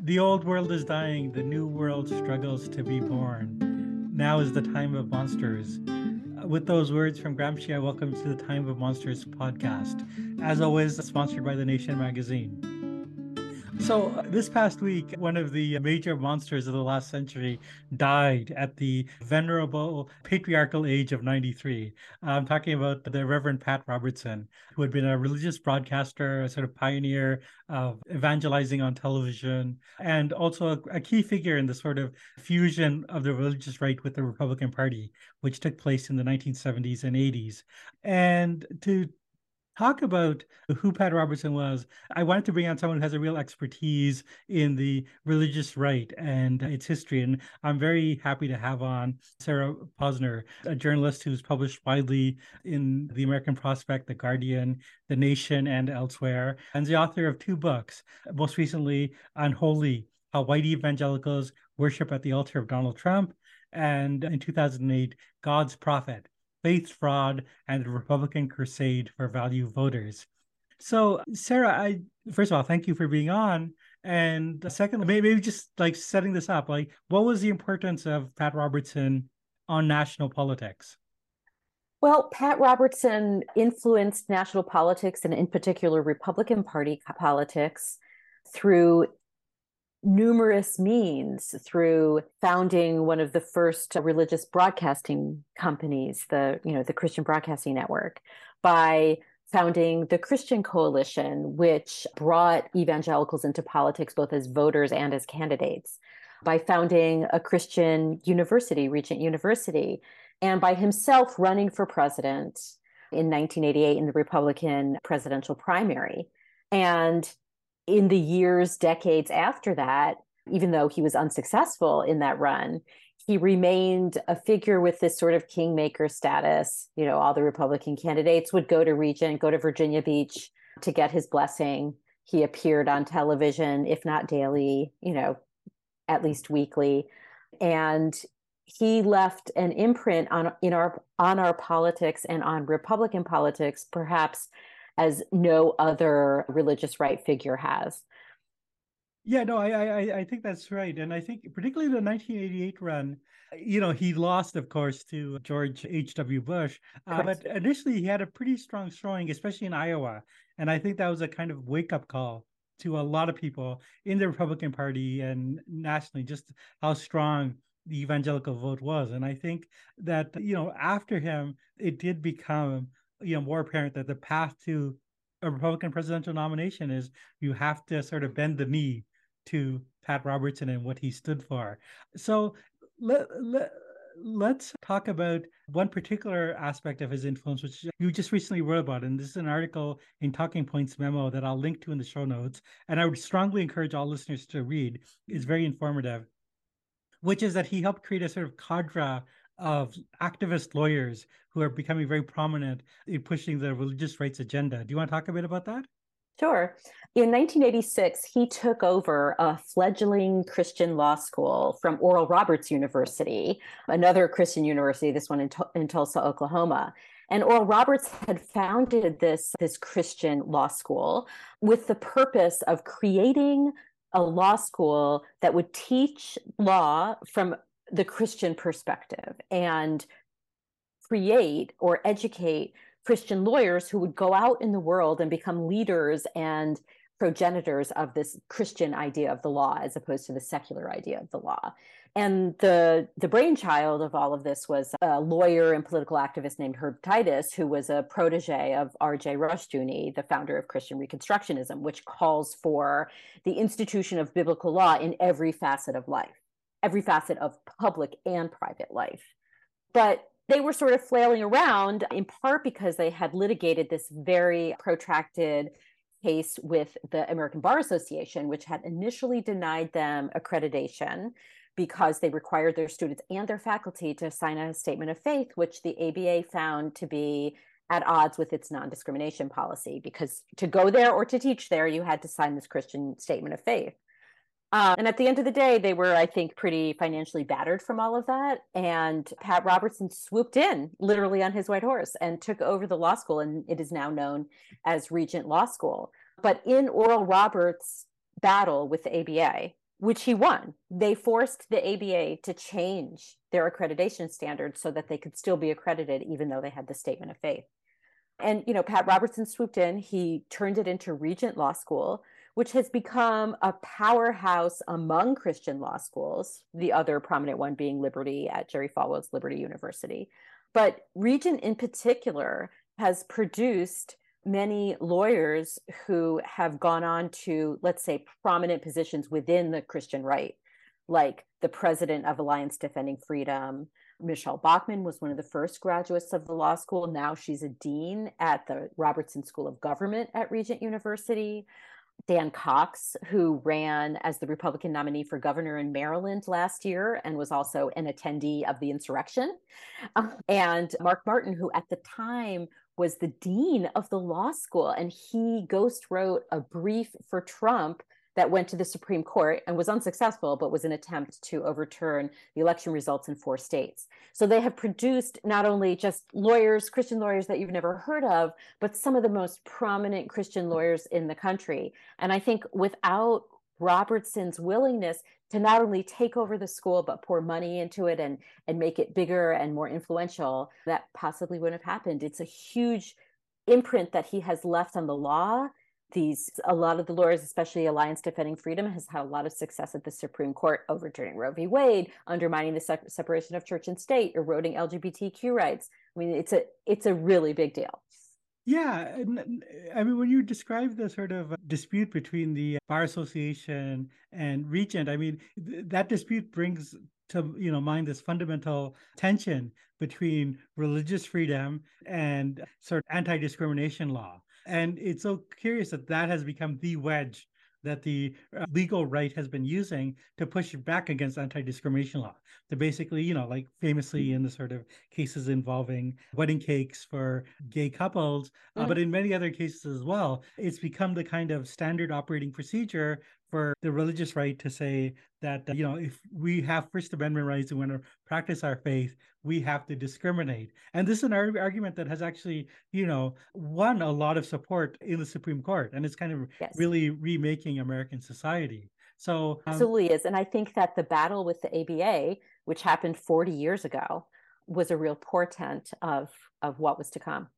The old world is dying, the new world struggles to be born. Now is the time of monsters. Uh, with those words from Gramsci, I welcome to the Time of Monsters podcast. As always, sponsored by The Nation magazine. So, uh, this past week, one of the major monsters of the last century died at the venerable patriarchal age of 93. I'm talking about the Reverend Pat Robertson, who had been a religious broadcaster, a sort of pioneer of evangelizing on television, and also a, a key figure in the sort of fusion of the religious right with the Republican Party, which took place in the 1970s and 80s. And to talk about who Pat Robertson was, I wanted to bring on someone who has a real expertise in the religious right and its history. And I'm very happy to have on Sarah Posner, a journalist who's published widely in the American Prospect, The Guardian, The Nation, and elsewhere, and the author of two books, most recently, Unholy How White Evangelicals Worship at the Altar of Donald Trump, and in 2008, God's Profits faith fraud, and the Republican crusade for value voters. So, Sarah, I first of all, thank you for being on. And second, maybe just like setting this up, like what was the importance of Pat Robertson on national politics? Well, Pat Robertson influenced national politics and, in particular, Republican Party politics through numerous means through founding one of the first religious broadcasting companies the you know the christian broadcasting network by founding the christian coalition which brought evangelicals into politics both as voters and as candidates by founding a christian university regent university and by himself running for president in 1988 in the republican presidential primary. And in the years, decades after that, even though he was unsuccessful in that run, he remained a figure with this sort of kingmaker status. You know, all the Republican candidates would go to Regent, go to Virginia Beach to get his blessing. He appeared on television, if not daily, you know, at least weekly. And he left an imprint on in our on our politics and on Republican politics, perhaps as no other religious right figure has. Yeah, no, I, I I think that's right, and I think particularly the 1988 run, you know, he lost, of course, to George H. W. Bush, uh, but initially he had a pretty strong showing, especially in Iowa, and I think that was a kind of wake up call to a lot of people in the Republican Party and nationally, just how strong the evangelical vote was, and I think that you know after him, it did become you know more apparent that the path to a Republican presidential nomination is you have to sort of bend the knee to Pat Robertson and what he stood for. So let, let let's talk about one particular aspect of his influence, which you just recently wrote about. And this is an article in Talking Points memo that I'll link to in the show notes. And I would strongly encourage all listeners to read. It's very informative, which is that he helped create a sort of cadre of activist lawyers who are becoming very prominent in pushing the religious rights agenda. Do you want to talk a bit about that? Sure. In 1986, he took over a fledgling Christian law school from Oral Roberts University, another Christian university, this one in, in Tulsa, Oklahoma. And Oral Roberts had founded this, this Christian law school with the purpose of creating a law school that would teach law from the Christian perspective and create or educate Christian lawyers who would go out in the world and become leaders and progenitors of this Christian idea of the law as opposed to the secular idea of the law. And the the brainchild of all of this was a lawyer and political activist named Herb Titus, who was a protege of R.J. Rushdoony, the founder of Christian Reconstructionism, which calls for the institution of biblical law in every facet of life every facet of public and private life. But they were sort of flailing around in part because they had litigated this very protracted case with the American Bar Association, which had initially denied them accreditation because they required their students and their faculty to sign a statement of faith, which the ABA found to be at odds with its non discrimination policy. Because to go there or to teach there, you had to sign this Christian statement of faith. Um, and at the end of the day, they were, I think, pretty financially battered from all of that. And Pat Robertson swooped in literally on his white horse and took over the law school. And it is now known as Regent Law School. But in Oral Roberts' battle with the ABA, which he won, they forced the ABA to change their accreditation standards so that they could still be accredited, even though they had the statement of faith. And, you know, Pat Robertson swooped in, he turned it into Regent Law School which has become a powerhouse among Christian law schools, the other prominent one being Liberty at Jerry Falwell's Liberty University. But Regent in particular has produced many lawyers who have gone on to, let's say, prominent positions within the Christian right, like the president of Alliance Defending Freedom. Michele Bachmann was one of the first graduates of the law school. Now she's a dean at the Robertson School of Government at Regent University. Dan Cox, who ran as the Republican nominee for governor in Maryland last year and was also an attendee of the insurrection. Uh, and Mark Martin, who at the time was the dean of the law school, and he ghost wrote a brief for Trump that went to the Supreme Court and was unsuccessful, but was an attempt to overturn the election results in four states. So they have produced not only just lawyers, Christian lawyers that you've never heard of, but some of the most prominent Christian lawyers in the country. And I think without Robertson's willingness to not only take over the school but pour money into it and and make it bigger and more influential that possibly wouldn't have happened it's a huge imprint that he has left on the law these a lot of the lawyers especially alliance defending freedom has had a lot of success at the supreme court overturning roe v. Wade undermining the se- separation of church and state eroding lgbtq rights. I mean it's a it's a really big deal. Yeah i mean when you describe the sort of dispute between the bar association and regent i mean th- that dispute brings to you know mind this fundamental tension between religious freedom and sort of anti-discrimination law and it's so curious that that has become the wedge that the uh, legal right has been using to push back against anti-discrimination law to basically you know like famously in the sort of cases involving wedding cakes for gay couples mm-hmm. uh, but in many other cases as well it's become the kind of standard operating procedure for the religious right to say that uh, you know if we have first amendment rights and want to practice our faith we have to discriminate. And this is an argument that has actually you know won a lot of support in the supreme court and it's kind of yes. really remaking american society. So um, absolutely is and i think that the battle with the aba which happened 40 years ago was a real portent of of what was to come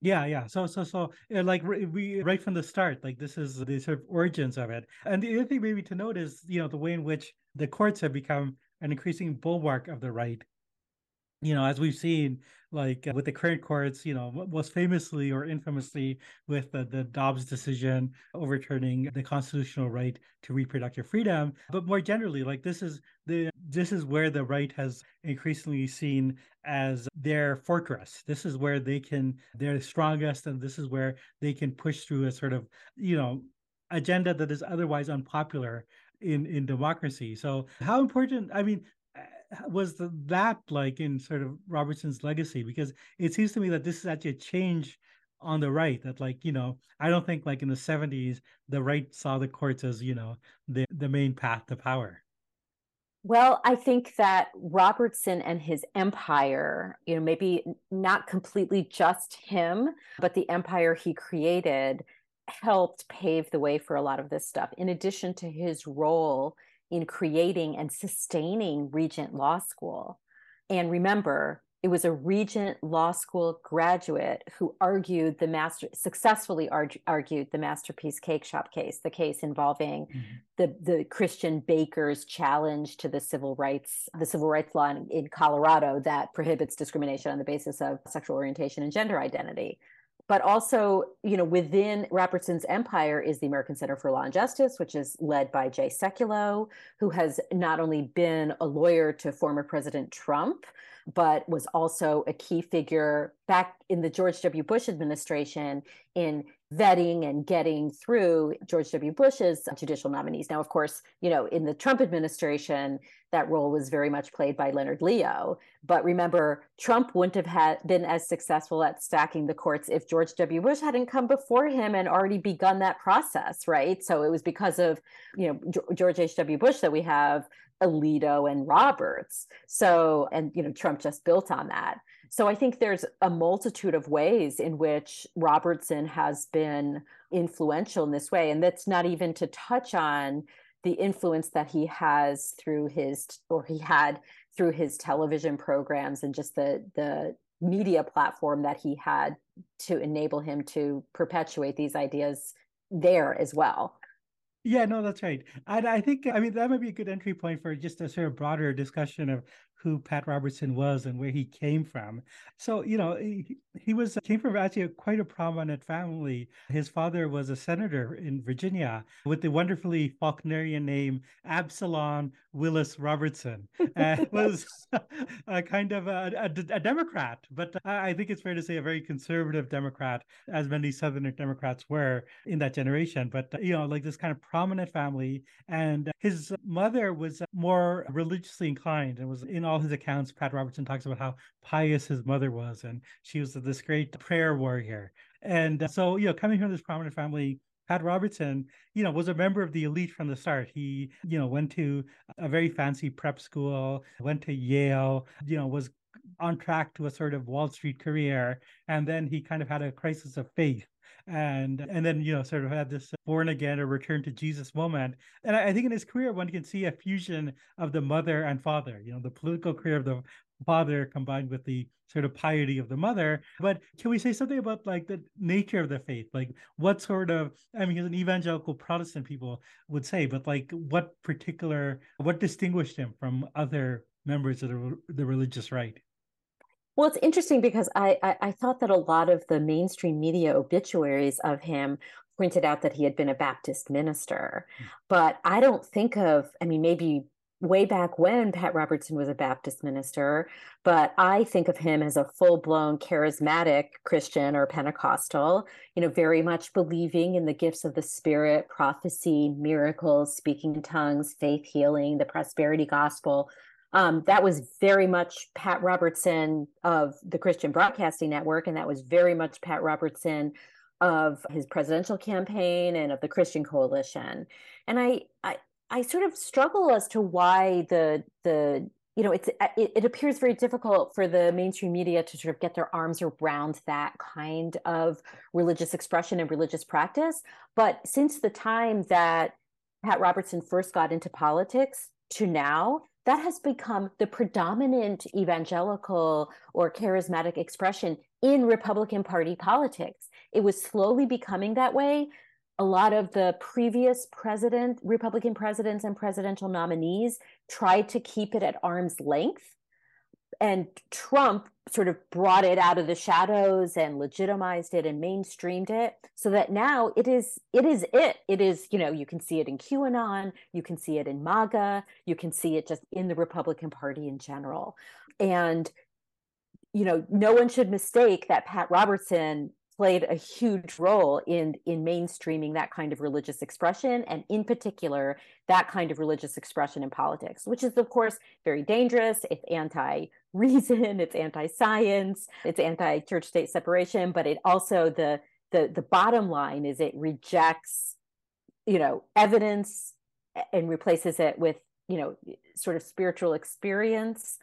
yeah, yeah. So, so, so, eh, like we right from the start, like this is the sort of origins of it. And the other thing maybe to note is, you know, the way in which the courts have become an increasing bulwark of the right you know, as we've seen, like uh, with the current courts, you know, most famously or infamously with the, the Dobbs decision overturning the constitutional right to reproductive freedom, but more generally, like this is the this is where the right has increasingly seen as their fortress. This is where they can they're strongest, and this is where they can push through a sort of you know agenda that is otherwise unpopular in in democracy. So how important? I mean, was that like in sort of Robertson's legacy? Because it seems to me that this is actually a change on the right that like you know i don't think like in the 70s the right saw the courts as you know the the main path to power well i think that robertson and his empire you know maybe not completely just him but the empire he created helped pave the way for a lot of this stuff in addition to his role in creating and sustaining Regent Law School. And remember, it was a Regent Law School graduate who argued the master successfully arg- argued the masterpiece cake shop case, the case involving mm-hmm. the the Christian bakers challenge to the civil rights the civil rights law in, in Colorado that prohibits discrimination on the basis of sexual orientation and gender identity but also you know within robertson's empire is the american center for law and justice which is led by jay sekulow who has not only been a lawyer to former president trump but was also a key figure back in the george w. Bush administration in vetting and getting through George W. Bush's judicial nominees. Now, of course, you know, in the Trump administration, that role was very much played by Leonard Leo. But remember, Trump wouldn't have had been as successful at stacking the courts if George W. Bush hadn't come before him and already begun that process, right? So it was because of, you know, George H.W. Bush that we have Alito and Roberts. So, and, you know, Trump just built on that. So I think there's a multitude of ways in which Robertson has been influential in this way. And that's not even to touch on the influence that he has through his or he had through his television programs and just the the media platform that he had to enable him to perpetuate these ideas there as well. Yeah, no, that's right. And I think, I mean, that might be a good entry point for just a sort of broader discussion of who Pat Robertson was and where he came from. So, you know, he, he was came from actually a, quite a prominent family. His father was a senator in Virginia with the wonderfully Faulknerian name Absalom Willis Robertson. and was a kind of a, a, a, Democrat, but I think it's fair to say a very conservative Democrat, as many Southern Democrats were in that generation. But, you know, like this kind of prominent family. And his mother was more religiously inclined and was in all his accounts, Pat Robertson talks about how pious his mother was, and she was this great prayer warrior. And so, you know, coming from this prominent family, Pat Robertson, you know, was a member of the elite from the start. He, you know, went to a very fancy prep school, went to Yale, you know, was on track to a sort of Wall Street career. And then he kind of had a crisis of faith and and then you know sort of had this born again or return to jesus moment. And I, I, think in his career one can see a fusion of the mother and father you know the political career of the father combined with the sort of piety of the mother. But can we say something about like the nature of the faith? Like what sort of i mean he's an evangelical protestant people would say but like what particular what distinguished him from other members of the, the religious right well, it's interesting because I, I, I thought that a lot of the mainstream media obituaries of him pointed out that he had been a Baptist minister, mm. but I don't think of. I mean, maybe way back when Pat Robertson was a Baptist minister, but I think of him as a full blown charismatic Christian or Pentecostal, you know, very much believing in the gifts of the Spirit, prophecy, miracles, speaking in tongues, faith healing, the prosperity gospel, um, that was very much Pat Robertson of the Christian Broadcasting Network, and that was very much Pat Robertson of his presidential campaign and of the Christian Coalition. And I, I, I sort of struggle as to why the the you know it's it, it appears very difficult for the mainstream media to sort of get their arms around that kind of religious expression and religious practice. But since the time that Pat Robertson first got into politics to now, that has become the predominant evangelical or charismatic expression in Republican Party politics. It was slowly becoming that way. A lot of the previous president, Republican presidents and presidential nominees tried to keep it at arm's length and Trump sort of brought it out of the shadows and legitimized it and mainstreamed it so that now it is it is it. It is you know you can see it in qanon you can see it in maga you can see it just in the republican party in general. And you know no one should mistake that pat robertson played a huge role in in mainstreaming that kind of religious expression and in particular that kind of religious expression in politics which is of course very dangerous. It's anti reason it's anti-science it's anti-church state separation but it also the the the bottom line is it rejects you know evidence and replaces it with you know sort of spiritual experience.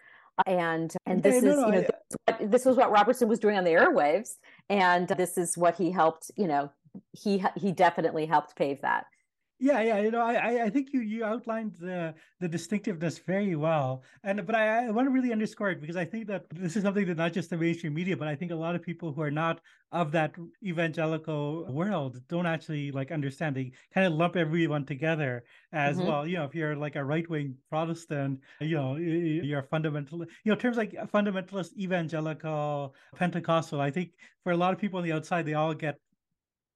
And and this no, is no, you know this, what, this was what Robertson was doing on the airwaves and this is what he helped you know he he definitely helped pave that yeah, yeah, you know, I I think you you outlined the the distinctiveness very well, and but I, I want to really underscore it because I think that this is something that not just the mainstream media, but I think a lot of people who are not of that evangelical world don't actually like understand. They kind of lump everyone together as mm-hmm. well. You know, if you're like a right wing Protestant, you know, you're fundamental. You know, terms like fundamentalist, evangelical, Pentecostal. I think for a lot of people on the outside, they all get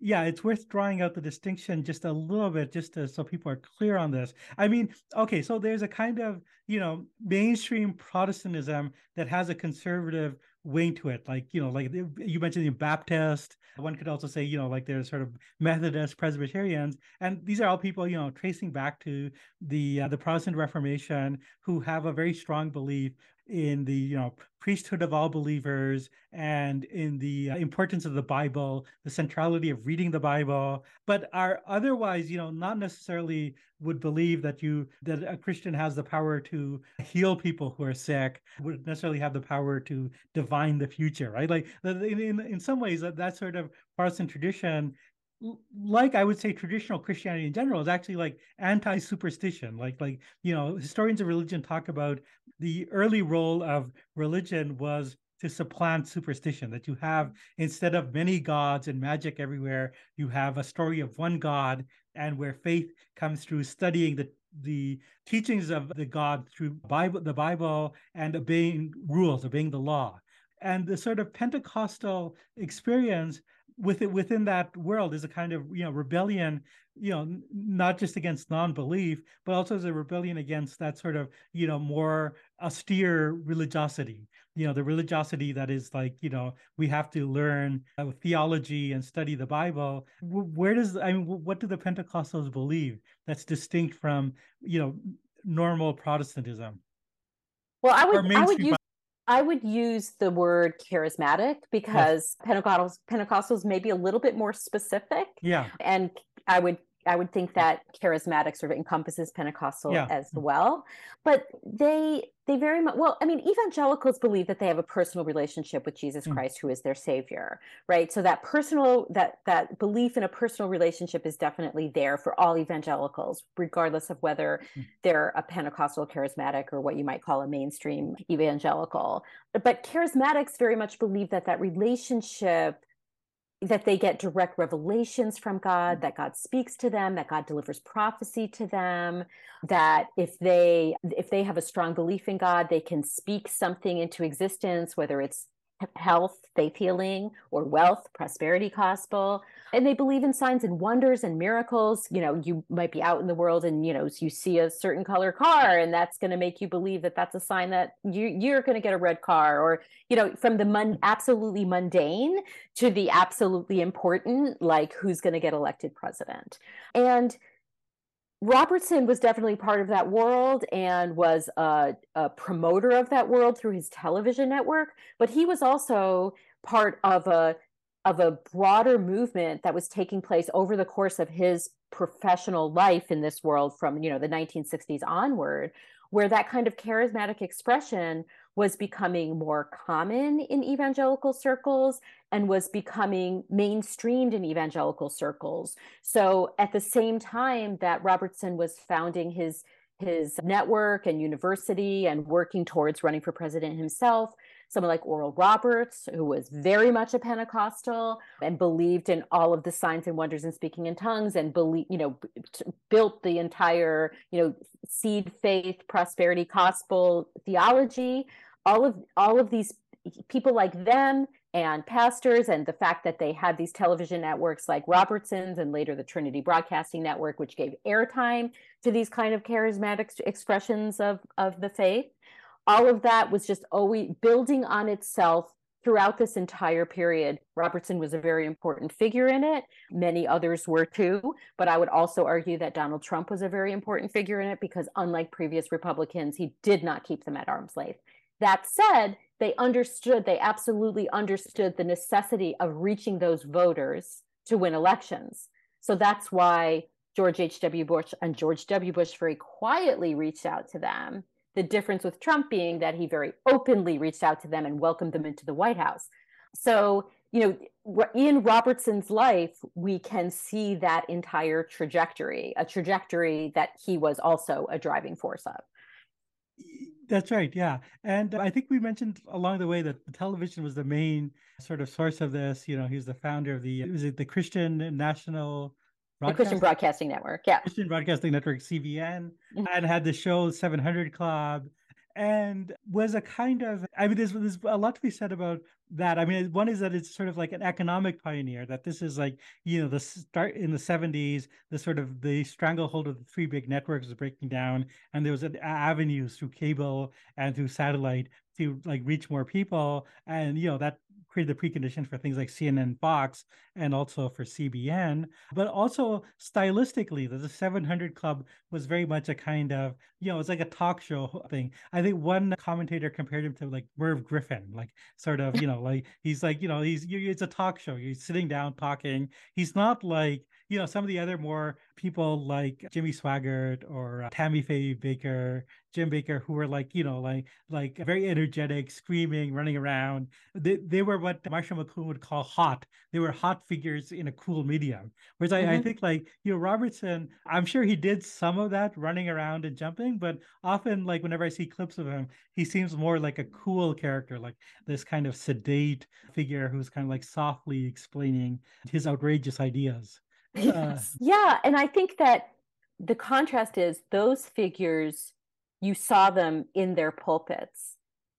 yeah, it's worth drawing out the distinction just a little bit, just to, so people are clear on this. I mean, okay, so there's a kind of you know mainstream Protestantism that has a conservative wing to it, like you know, like you mentioned the Baptist. One could also say, you know, like there's sort of Methodist, Presbyterians, and these are all people, you know, tracing back to the uh, the Protestant Reformation who have a very strong belief in the you know priesthood of all believers and in the uh, importance of the bible the centrality of reading the bible but are otherwise you know not necessarily would believe that you that a christian has the power to heal people who are sick would necessarily have the power to divine the future right like in, in, in some ways that, that sort of protestant tradition like I would say traditional Christianity in general is actually like anti-superstition. Like like you know historians of religion talk about the early role of religion was to supplant superstition that you have instead of many gods and magic everywhere you have a story of one god and where faith comes through studying the the teachings of the god through bible the bible and obeying rules obeying the law. And the sort of pentecostal experience within within that world is a kind of you know rebellion you know not just against non-belief but also as a rebellion against that sort of you know more austere religiosity. You know the religiosity that is like you know we have to learn uh, theology and study the bible. Where does i mean what do the pentecostals believe that's distinct from you know normal protestantism? Well i would i would use I would use the word charismatic because yes. Pentecostals Pentecostals may be a little bit more specific. Yeah. And I would I would think that charismatic sort of encompasses Pentecostal yeah. as well. But they they very much well, I mean, evangelicals believe that they have a personal relationship with Jesus mm. Christ, who is their savior, right? So that personal that that belief in a personal relationship is definitely there for all evangelicals, regardless of whether mm. they're a Pentecostal charismatic or what you might call a mainstream evangelical. But charismatics very much believe that that relationship that they get direct revelations from God, mm. that God speaks to them, that God delivers prophecy to them, that if they if they have a strong belief in God, they can speak something into existence, whether it's health, faith healing, or wealth, prosperity gospel. And they believe in signs and wonders and miracles. You know, you might be out in the world and, you know, you see a certain color car and that's going to make you believe that that's a sign that you, you're going to get a red car or, you know, from the mun- absolutely mundane to the absolutely important, like who's going to get elected president. And Robertson was definitely part of that world and was a, a, promoter of that world through his television network, but he was also part of a of a broader movement that was taking place over the course of his professional life in this world from you know the 1960s onward where that kind of charismatic expression was becoming more common in evangelical circles and was becoming mainstreamed in evangelical circles. So at the same time that Robertson was founding his his network and university and working towards running for president himself, someone like Oral Roberts, who was very much a Pentecostal and believed in all of the signs and wonders and speaking in tongues and believe, you know, built the entire, you know, seed faith, prosperity gospel theology. All of all of these people like them and pastors and the fact that they had these television networks like Robertson's and later the Trinity Broadcasting Network, which gave airtime to these kind of charismatic expressions of, of the faith all of that was just always building on itself throughout this entire period, Robertson was a very important figure in it. Many others were too. But I would also argue that Donald Trump was a very important figure in it because, unlike previous Republicans, he did not keep them at arm's length. That said, they understood, they absolutely understood the necessity of reaching those voters to win elections. So that's why George H.W. Bush and George W. Bush very quietly reached out to them the difference with Trump being that he very openly reached out to them and welcomed them into the White House. So, you know, in Robertson's life, we can see that entire trajectory, a trajectory that he was also a driving force of. That's right. Yeah. And I think we mentioned along the way that the television was the main sort of source of this. You know, he was the founder of the, was it the Christian National the Christian Broadcasting Network, yeah. Christian Broadcasting Network, CBN, mm-hmm. and had the show 700 Club, and was a kind of, I mean, there's, there's a lot to be said about that. I mean, one is that it's sort of like an economic pioneer, that this is like, you know, the start in the 70s, the sort of the stranglehold of the three big networks was breaking down, and there was an avenues through cable and through satellite to like reach more people. And, you know, that created the precondition for things like CNN, Fox, and also for CBN. But also stylistically, the, the 700 Club was very much a kind of, you know, it's like a talk show thing. I think one commentator compared him to like Merv Griffin, like sort of, you know, like he's like, you know, he's you it's a talk show. He's sitting down talking. He's not like you know, some of the other more people like Jimmy Swaggart or uh, Tammy Faye Bakker, Jim Bakker, who were like, you know, like like very energetic, screaming, running around. They, they were what Marshall McLuhan would call hot. They were hot figures in a cool medium. Whereas mm-hmm. I, I mm-hmm. think like, you know, Robertson, I'm sure he did some of that running around and jumping, but often like whenever I see clips of him, he seems more like a cool character, like this kind of sedate figure who's kind of like softly explaining his outrageous ideas. Yes. yeah. And I think that the contrast is those figures, you saw them in their pulpits.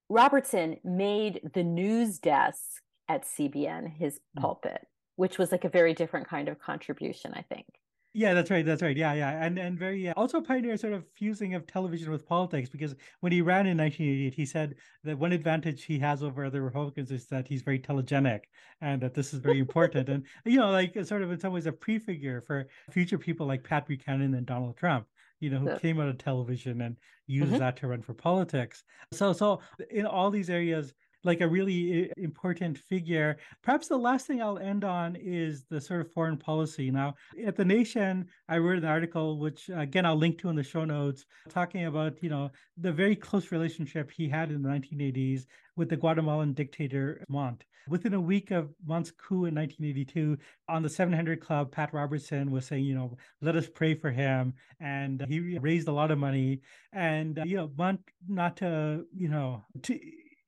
Robertson made the news desk at CBN his hmm. pulpit, which was like a very different kind of contribution, I think. Yeah, that's right. That's right. Yeah, yeah, and and very uh, also pioneer sort of fusing of television with politics because when he ran in 1988, he said that one advantage he has over other Republicans is that he's very telegenic and that this is very important. and you know, like sort of in some ways a prefigure for future people like Pat Buchanan and Donald Trump you know, who yeah. came out of television and used mm-hmm. that to run for politics. So, so in all these areas, like a really important figure. Perhaps the last thing I'll end on is the sort of foreign policy. Now, at the Nation, I wrote an article, which again I'll link to in the show notes, talking about you know the very close relationship he had in the 1980s with the Guatemalan dictator Montt. Within a week of Montt's coup in 1982, on the 700 Club, Pat Robertson was saying, you know, let us pray for him, and he raised a lot of money, and you know, Montt, not to you know to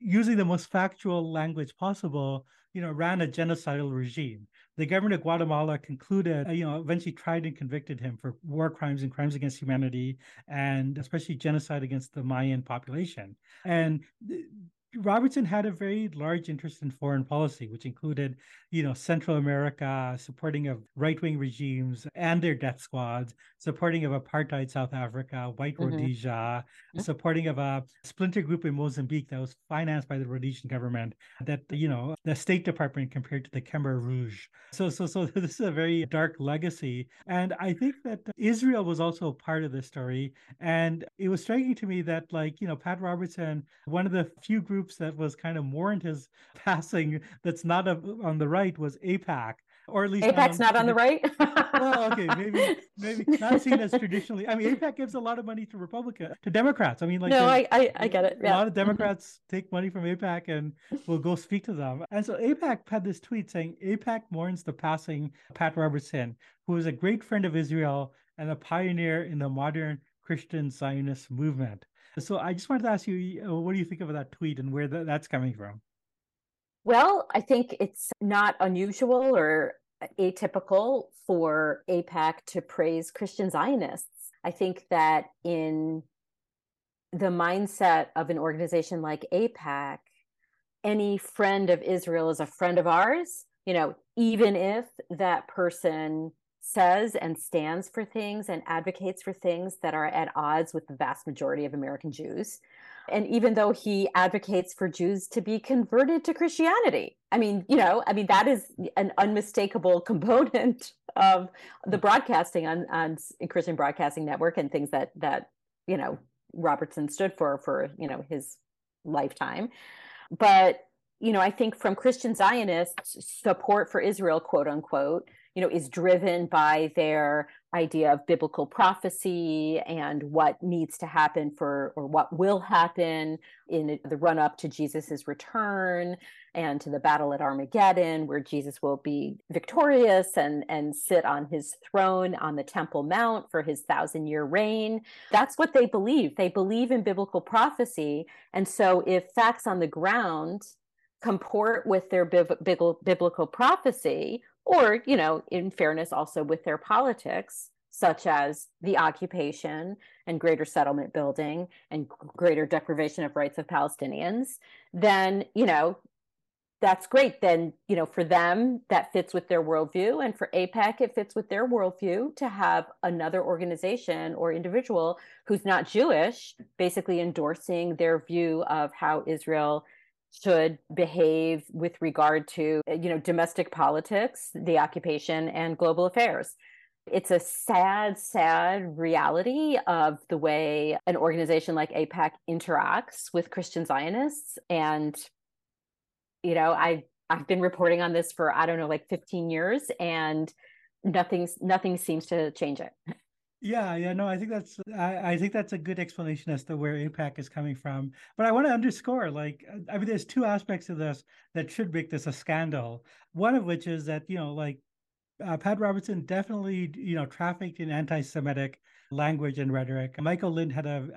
using the most factual language possible, you know, ran a genocidal regime. The government of Guatemala concluded, you know, eventually tried and convicted him for war crimes and crimes against humanity, and especially genocide against the Mayan population. And Robertson had a very large interest in foreign policy, which included, you know, Central America, supporting of right-wing regimes and their death squads, supporting of apartheid South Africa, White mm-hmm. Rhodesia, supporting of a splinter group in Mozambique that was financed by the Rhodesian government, that you know, the State Department compared to the Khmer Rouge. So, so, so this is a very dark legacy, and I think that Israel was also part of this story, and it was striking to me that, like, you know, Pat Robertson, one of the few groups groups that was kind of mourned his passing that's not a, on the right was AIPAC or at least AIPAC's not on, not on the right. well, okay, maybe maybe not seen as traditionally. I mean, AIPAC gives a lot of money to Republicans, to Democrats. I mean, like no, I, I, I get it. Yeah. A lot of mm-hmm. Democrats take money from AIPAC and will go speak to them. And so AIPAC had this tweet saying AIPAC mourns the passing Pat Robertson, who was a great friend of Israel and a pioneer in the modern Christian Zionist movement. So I just wanted to ask you, uh, what do you think of that tweet and where that's coming from? Well, I think it's not unusual or atypical for AIPAC to praise Christian Zionists. I think that in the mindset of an organization like AIPAC, any friend of Israel is a friend of ours, you know, even if that person says and stands for things and advocates for things that are at odds with the vast majority of American Jews. And even though he advocates for Jews to be converted to Christianity, I mean, you know, I mean, that is an unmistakable component of the broadcasting on, on Christian Broadcasting Network and things that, that, you know, Robertson stood for, for, you know, his lifetime. But, you know, I think from Christian Zionists, support for Israel, quote unquote, you know, is driven by their idea of biblical prophecy and what needs to happen for or what will happen in the run up to Jesus's return and to the battle at Armageddon where Jesus will be victorious and and sit on his throne on the Temple Mount for his 1000 year reign. That's what they believe. They believe in biblical prophecy. And so if facts on the ground comport with their biblical prophecy or you know in fairness also with their politics such as the occupation and greater settlement building and greater deprivation of rights of palestinians then you know that's great. Then you know for them that fits with their worldview. And for AIPAC it fits with their worldview to have another organization or individual who's not jewish basically endorsing their view of how israel should behave with regard to you know domestic politics the occupation and global affairs. It's a sad sad reality of the way an organization like AIPAC interacts with christian zionists. And you know i i've been reporting on this for i don't know like 15 years and nothing's nothing seems to change it Yeah, yeah, no, I think that's I, I think that's a good explanation as to where AIPAC is coming from. But I want to underscore, like, I mean, there's two aspects of this that should make this a scandal. One of which is that you know, like, uh, Pat Robertson definitely you know trafficked in anti-Semitic language and rhetoric. Michael Lind had a,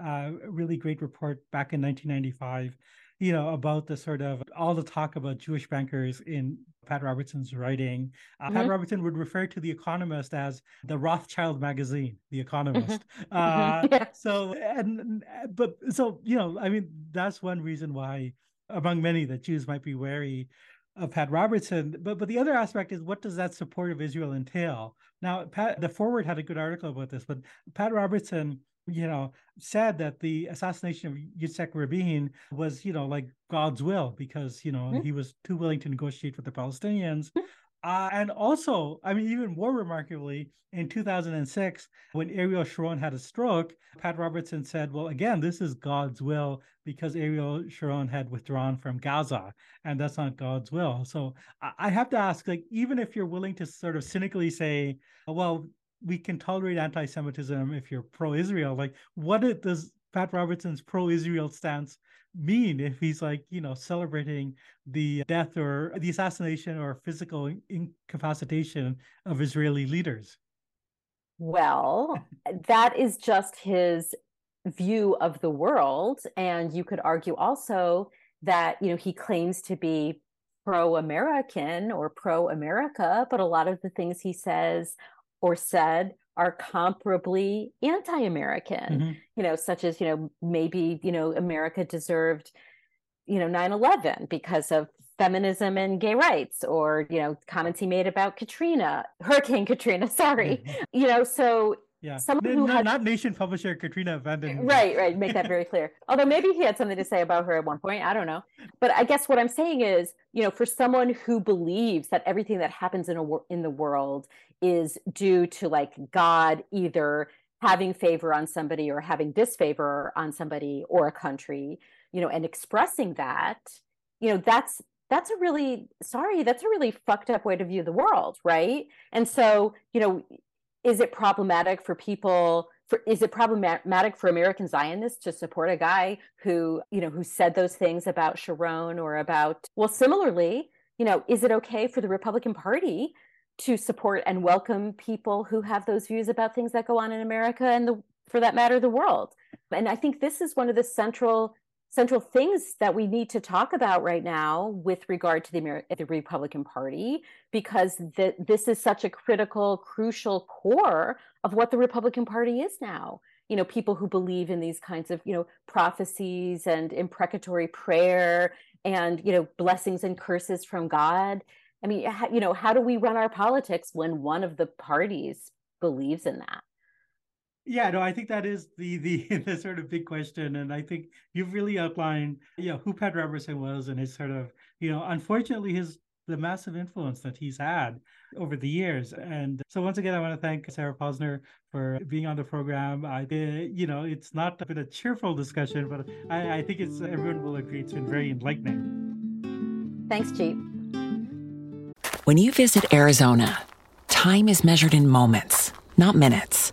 a really great report back in 1995 you know, about the sort of all the talk about Jewish bankers in Pat Robertson's writing. Uh, mm-hmm. Pat Robertson would refer to The Economist as the Rothschild magazine, The Economist. Mm-hmm. Uh, yeah. So, and, but so, you know, I mean, that's one reason why, among many, that Jews might be wary of Pat Robertson. But but the other aspect is what does that support of Israel entail? Now, Pat, the Forward had a good article about this, but Pat Robertson you know, said that the assassination of Yitzhak Rabin was, you know, like God's will because, you know, mm-hmm. he was too willing to negotiate with the Palestinians. Mm-hmm. Uh, and also, I mean, even more remarkably, in 2006, when Ariel Sharon had a stroke, Pat Robertson said, well, again, this is God's will because Ariel Sharon had withdrawn from Gaza, and that's not God's will. So I have to ask, like, even if you're willing to sort of cynically say, well, we can tolerate anti-Semitism if you're pro-Israel. Like, what does Pat Robertson's pro-Israel stance mean if he's like, you know, celebrating the death or the assassination or physical incapacitation of Israeli leaders? Well, that is just his view of the world. And you could argue also that, you know, he claims to be pro American or pro America, but a lot of the things he says or said are comparably anti-American, mm-hmm. you know, such as, you know, maybe, you know, America deserved, you know, 9-11 because of feminism and gay rights or, you know, comments he made about Katrina, Hurricane Katrina, sorry. Mm-hmm. You know, so yeah. Someone who had... not nation publisher Katrina Vanden. Right, right. Make that very clear. Although maybe he had something to say about her at one point. I don't know. But I guess what I'm saying is, you know, for someone who believes that everything that happens in a in the world is due to like God either having favor on somebody or having disfavor on somebody or a country, you know, and expressing that, you know, that's that's a really sorry that's a really fucked up way to view the world right and so you know is it problematic for people for, is it problematic for American Zionists to support a guy who, you know, who said those things about Sharon or about, well, similarly, you know, is it okay for the Republican Party to support and welcome people who have those views about things that go on in America and the, for that matter, the world? And I think this is one of the central central things that we need to talk about right now with regard to the, Amer- the Republican Party, because the, this is such a critical, crucial core of what the Republican Party is now. You know, people who believe in these kinds of, you know, prophecies and imprecatory prayer and, you know, blessings and curses from God. I mean, you know, how do we run our politics when one of the parties believes in that? Yeah, no, I think that is the the the sort of big question, and I think you've really outlined, you know, who Pat Robertson was and his sort of, you know, unfortunately his the massive influence that he's had over the years. And so once again, I want to thank Sarah Posner for being on the program. I, you know, it's not been a cheerful discussion, but I, I think it's everyone will agree it's been very enlightening. Thanks, Chief. When you visit Arizona, time is measured in moments, not minutes.